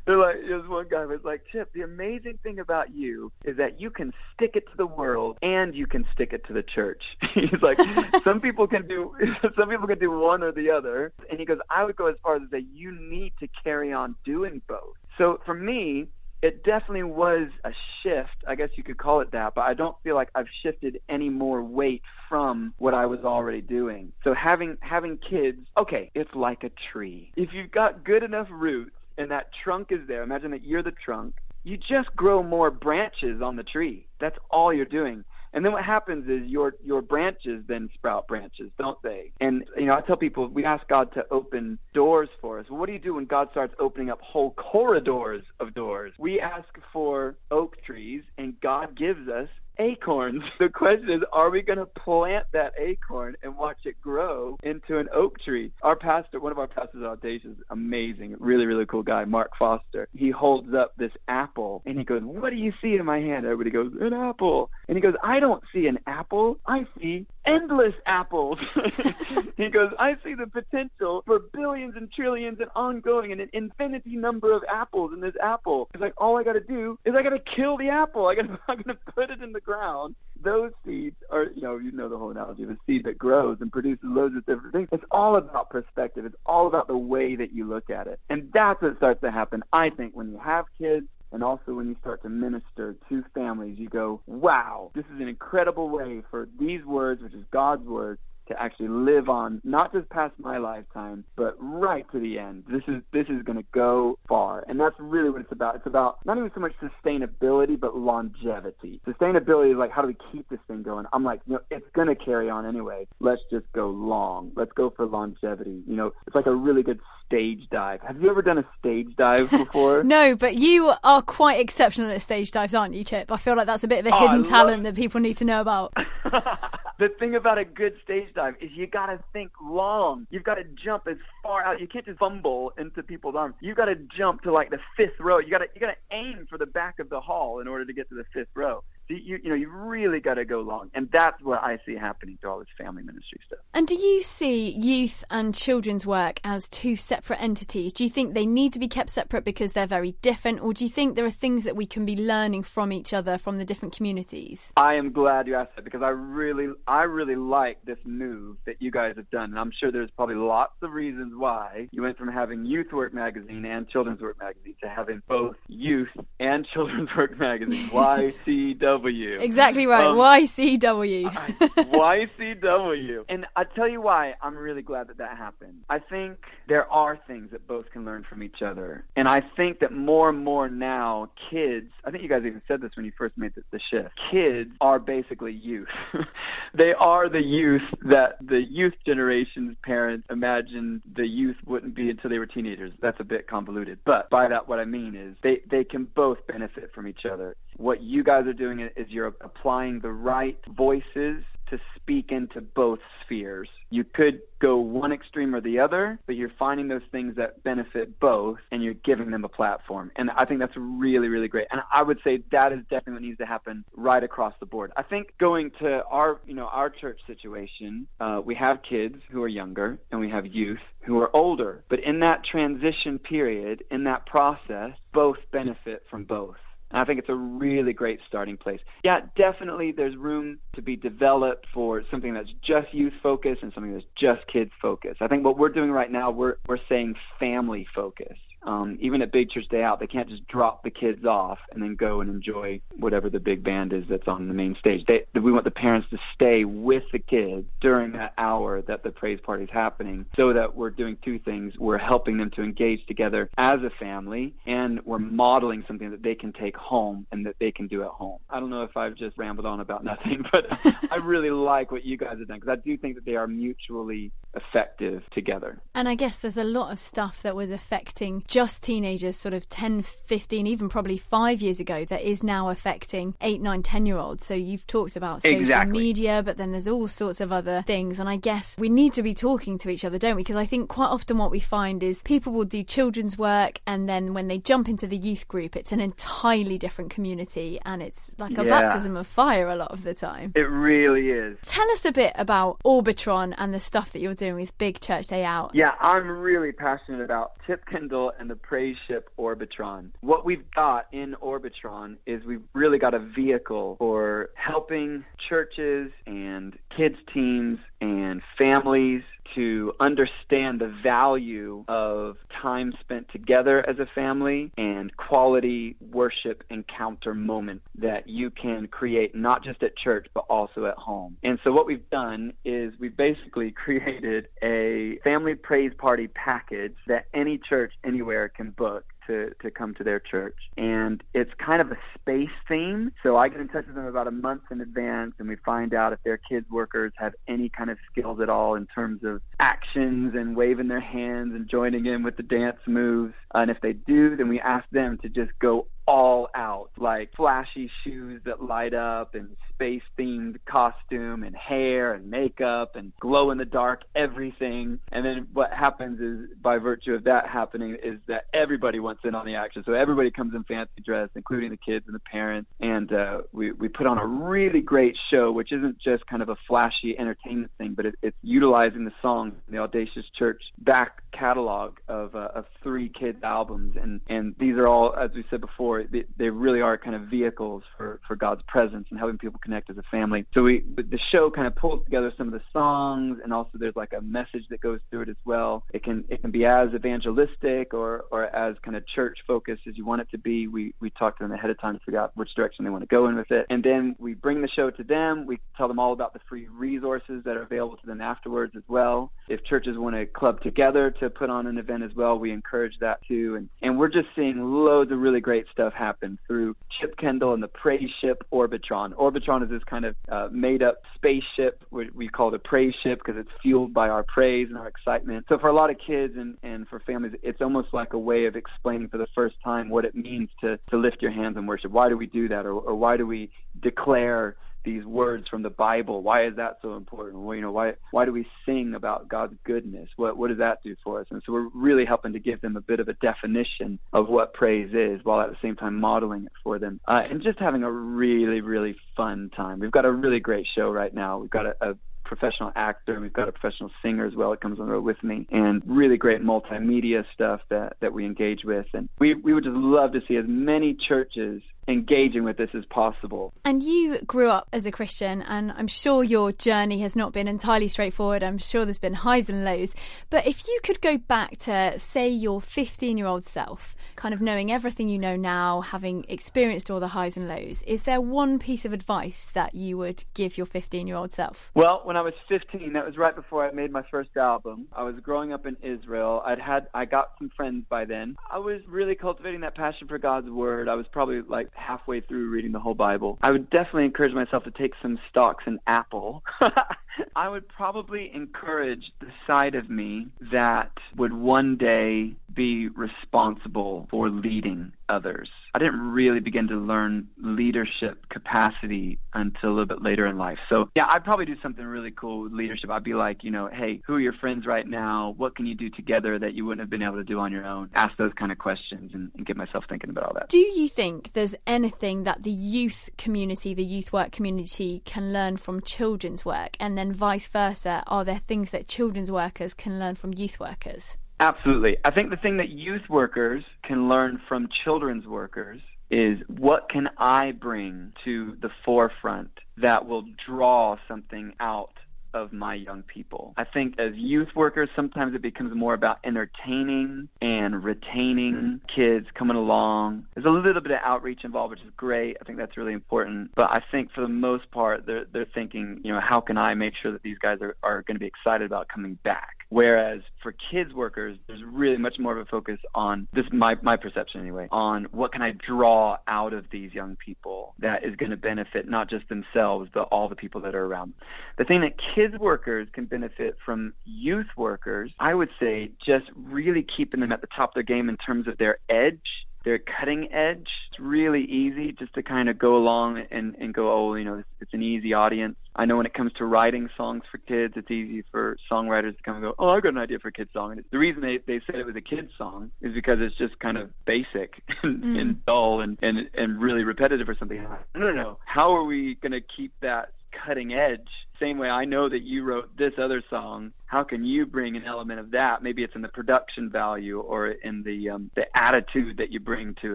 They're like, there's one guy was like, Chip, the amazing thing about you is that you can stick it to the world and you can stick it to the church. [LAUGHS] He's like, some people can do, [LAUGHS] some people can do one or the other. And he goes, I would go as far as to say you need to carry on doing both. So for me, it definitely was a shift. I guess you could call it that, but I don't feel like I've shifted any more weight from what I was already doing. So having having kids, okay, it's like a tree. If you've got good enough roots and that trunk is there, imagine that you're the trunk. You just grow more branches on the tree. That's all you're doing. And then what happens is your your branches then sprout branches, don't they? And you know, I tell people we ask God to open doors for us. Well, what do you do when God starts opening up whole corridors of doors? We ask for oak trees, and God gives us acorns. The question is, are we going to plant that acorn and watch it grow into an oak tree? Our pastor, one of our pastors Audacious, amazing, really, really cool guy, Mark Foster. He holds up this apple and he goes, What do you see in my hand? Everybody goes, An apple. And he goes, I don't see an apple. I see endless apples. [LAUGHS] he goes, I see the potential for billions and trillions and ongoing and an infinity number of apples in this apple. It's like all I got to do is I got to kill the apple. I got to [LAUGHS] I'm going to put it in the ground. Those seeds are, you know, you know the whole analogy of a seed that grows and produces loads of different things. It's all about perspective. It's all about the way that you look at it. And that's what starts to happen, I think, when you have kids and also when you start to minister to families, you go, wow, this is an incredible way for these words, which is God's words, to actually live on not just past my lifetime but right to the end. This is this is going to go far. And that's really what it's about. It's about not even so much sustainability but longevity. Sustainability is like how do we keep this thing going? I'm like you know it's going to carry on anyway. Let's just go long. Let's go for longevity. You know it's like a really good stage dive. Have you ever done a stage dive [LAUGHS] before? No but you are quite exceptional at stage dives aren't you chip? I feel like that's a bit of a oh, hidden oh, talent that people need to know about [LAUGHS] the thing about a good stage dive is you got to think long. You've got to jump as far out. You can't just fumble into people's arms. You've got to jump to like the fifth row. You got to you got to aim for the back of the hall in order to get to the fifth row you, you know, you really got to go long. And that's what I see happening to all this family ministry stuff. And do you see youth and children's work as two separate entities? Do you think they need to be kept separate because they're very different? Or do you think there are things that we can be learning from each other from the different communities? I am glad you asked that because I really, I really like this move that you guys have done. And I'm sure there's probably lots of reasons why you went from having Youth Work Magazine and Children's Work Magazine to having both youth and [LAUGHS] children's work magazine. YCW YCW. Exactly right. Um, YCW. [LAUGHS] YCW. And I tell you why I'm really glad that that happened. I think there are things that both can learn from each other. And I think that more and more now, kids, I think you guys even said this when you first made the, the shift, kids are basically youth. [LAUGHS] they are the youth that the youth generation's parents imagined the youth wouldn't be until they were teenagers. That's a bit convoluted. But by that, what I mean is they, they can both benefit from each other. What you guys are doing is you're applying the right voices to speak into both spheres. You could go one extreme or the other, but you're finding those things that benefit both and you're giving them a platform. And I think that's really, really great. And I would say that is definitely what needs to happen right across the board. I think going to our, you know, our church situation, uh, we have kids who are younger and we have youth who are older. But in that transition period, in that process, both benefit from both. And I think it's a really great starting place. Yeah, definitely there's room to be developed for something that's just youth focused and something that's just kids focused. I think what we're doing right now, we're we're saying family focused um, even at Big Church Day Out, they can't just drop the kids off and then go and enjoy whatever the big band is that's on the main stage. They, we want the parents to stay with the kids during that hour that the praise party is happening so that we're doing two things. We're helping them to engage together as a family and we're modeling something that they can take home and that they can do at home. I don't know if I've just rambled on about nothing, [LAUGHS] but [LAUGHS] I really like what you guys have done because I do think that they are mutually effective together. And I guess there's a lot of stuff that was affecting just teenagers, sort of 10, 15, even probably five years ago, that is now affecting eight, nine, 10 year olds. So you've talked about social exactly. media, but then there's all sorts of other things. And I guess we need to be talking to each other, don't we? Because I think quite often what we find is people will do children's work, and then when they jump into the youth group, it's an entirely different community and it's like a yeah. baptism of fire a lot of the time. It really is. Tell us a bit about Orbitron and the stuff that you're doing with Big Church Day Out. Yeah, I'm really passionate about Chip Kendall and the praise ship Orbitron. What we've got in Orbitron is we've really got a vehicle for helping churches and kids teams and families to understand the value of time spent together as a family and quality worship encounter moment that you can create not just at church but also at home. And so what we've done is we've basically [LAUGHS] created a family praise party package that any church anywhere can book to, to come to their church. And it's kind of a space theme. So I get in touch with them about a month in advance and we find out if their kids workers have any kind of skills at all in terms of actions and waving their hands and joining in with the dance moves. And if they do, then we ask them to just go all out, like flashy shoes that light up and space themed costume and hair and makeup and glow in the dark everything. And then what happens is, by virtue of that happening, is that everybody wants in on the action. So everybody comes in fancy dress, including the kids and the parents. And uh, we, we put on a really great show, which isn't just kind of a flashy entertainment thing, but it, it's utilizing the songs in the Audacious Church back catalog of, uh, of three kids albums. And, and these are all, as we said before, they, they really are kind of vehicles for, for God's presence and helping people connect as a family. So we the show kind of pulls together some of the songs, and also there's like a message that goes through it as well. It can it can be as evangelistic or or as kind of church focused as you want it to be. We we talk to them ahead of time to figure out which direction they want to go in with it, and then we bring the show to them. We tell them all about the free resources that are available to them afterwards as well. If churches want to club together to put on an event as well, we encourage that too. And and we're just seeing loads of really great stuff happen through Chip Kendall and the praise ship Orbitron. Orbitron is this kind of uh, made up spaceship. We, we call it a praise ship because it's fueled by our praise and our excitement. So for a lot of kids and, and for families, it's almost like a way of explaining for the first time what it means to, to lift your hands in worship. Why do we do that? Or, or why do we declare these words from the Bible. Why is that so important? Well, you know, why why do we sing about God's goodness? What what does that do for us? And so we're really helping to give them a bit of a definition of what praise is, while at the same time modeling it for them, uh, and just having a really really fun time. We've got a really great show right now. We've got a, a professional actor and we've got a professional singer as well that comes on the road with me and really great multimedia stuff that, that we engage with and we, we would just love to see as many churches engaging with this as possible. And you grew up as a Christian, and I'm sure your journey has not been entirely straightforward. I'm sure there's been highs and lows. But if you could go back to, say, your 15 year old self, kind of knowing everything you know now, having experienced all the highs and lows, is there one piece of advice that you would give your 15 year old self? Well, when I was 15, that was right before I made my first album. I was growing up in Israel. I'd had, I got some friends by then. I was really cultivating that passion for God's Word. I was probably like halfway through reading the whole Bible. I would definitely encourage myself to take some stocks in Apple. [LAUGHS] I would probably encourage the side of me that would one day be responsible for leading others. I didn't really begin to learn leadership capacity until a little bit later in life. So, yeah, I'd probably do something really cool with leadership. I'd be like, you know, hey, who are your friends right now? What can you do together that you wouldn't have been able to do on your own? Ask those kind of questions and, and get myself thinking about all that. Do you think there's anything that the youth community, the youth work community, can learn from children's work? And then vice versa, are there things that children's workers can learn from youth workers? Absolutely. I think the thing that youth workers can learn from children's workers is what can I bring to the forefront that will draw something out of my young people. I think as youth workers, sometimes it becomes more about entertaining and retaining kids coming along. There's a little bit of outreach involved, which is great. I think that's really important. But I think for the most part, they're, they're thinking, you know, how can I make sure that these guys are, are going to be excited about coming back? Whereas for kids workers, there's really much more of a focus on this, my, my perception anyway, on what can I draw out of these young people that is going to benefit not just themselves, but all the people that are around. The thing that kids workers can benefit from youth workers, I would say just really keeping them at the top of their game in terms of their edge their cutting edge. It's really easy just to kind of go along and, and go, oh, you know, it's, it's an easy audience. I know when it comes to writing songs for kids, it's easy for songwriters to come and go, oh, I've got an idea for a kid's song. And the reason they, they said it was a kid's song is because it's just kind of basic [LAUGHS] and, mm. and dull and, and, and really repetitive or something. No, no, no. How are we going to keep that cutting edge same way I know that you wrote this other song, how can you bring an element of that? Maybe it's in the production value or in the um, the attitude that you bring to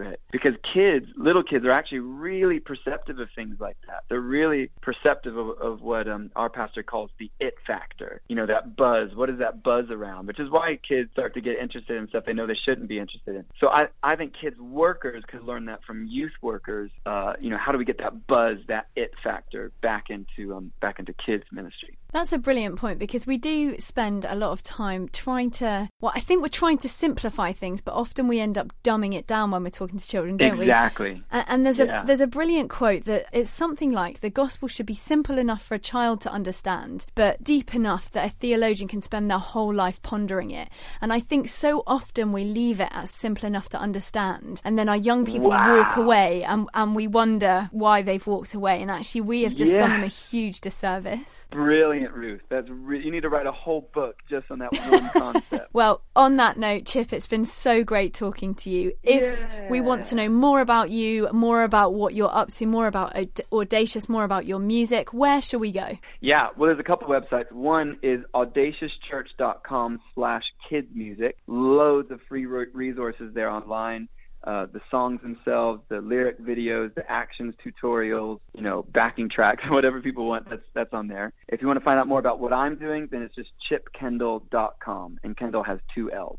it. Because kids, little kids, are actually really perceptive of things like that. They're really perceptive of, of what um, our pastor calls the it factor. You know, that buzz. What is that buzz around? Which is why kids start to get interested in stuff they know they shouldn't be interested in. So I I think kids workers could learn that from youth workers. Uh, you know, how do we get that buzz, that it factor back into um, back into kids kids ministry. That's a brilliant point because we do spend a lot of time trying to, well, I think we're trying to simplify things, but often we end up dumbing it down when we're talking to children, don't exactly. we? Exactly. And, there's yeah. a there's a brilliant quote that it's something like the gospel should be simple enough for a child to understand, but deep enough that a theologian can spend their whole life pondering it. And I think so often we leave it as simple enough to understand, and then our young people wow. walk away, and and we wonder why they've walked away, and actually we have just done them a huge disservice. Brilliant, Ruth. That's re- you need to write a whole book just on that one [LAUGHS] concept. well, on that note, Chip, it's been so great talking to you. If yeah. we want to know more about you, more about what you're up to, more about Audacious, more about your music, where shall we go? Yeah, well, there's a couple websites. One is audaciouschurch.com slash kids music. Loads of free resources there online uh, the songs themselves, the lyric videos, the actions tutorials, you know, backing tracks, [LAUGHS] whatever people want, that's that's on there. If you want to find out more about what I'm doing, then it's just chipkendall.com, and Kendall has two L's.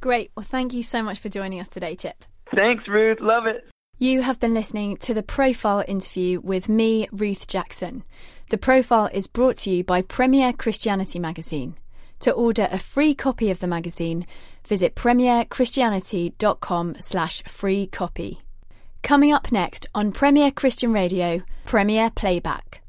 Great. Well, thank you so much for joining us today, Chip. Thanks, Ruth. Love it. You have been listening to the Profile interview with me, Ruth Jackson. The Profile is brought to you by Premier Christianity Magazine. To order a free copy of the magazine, visit premierchristianity.com slash free copy. Coming up next on Premier Christian Radio, Premier Playback.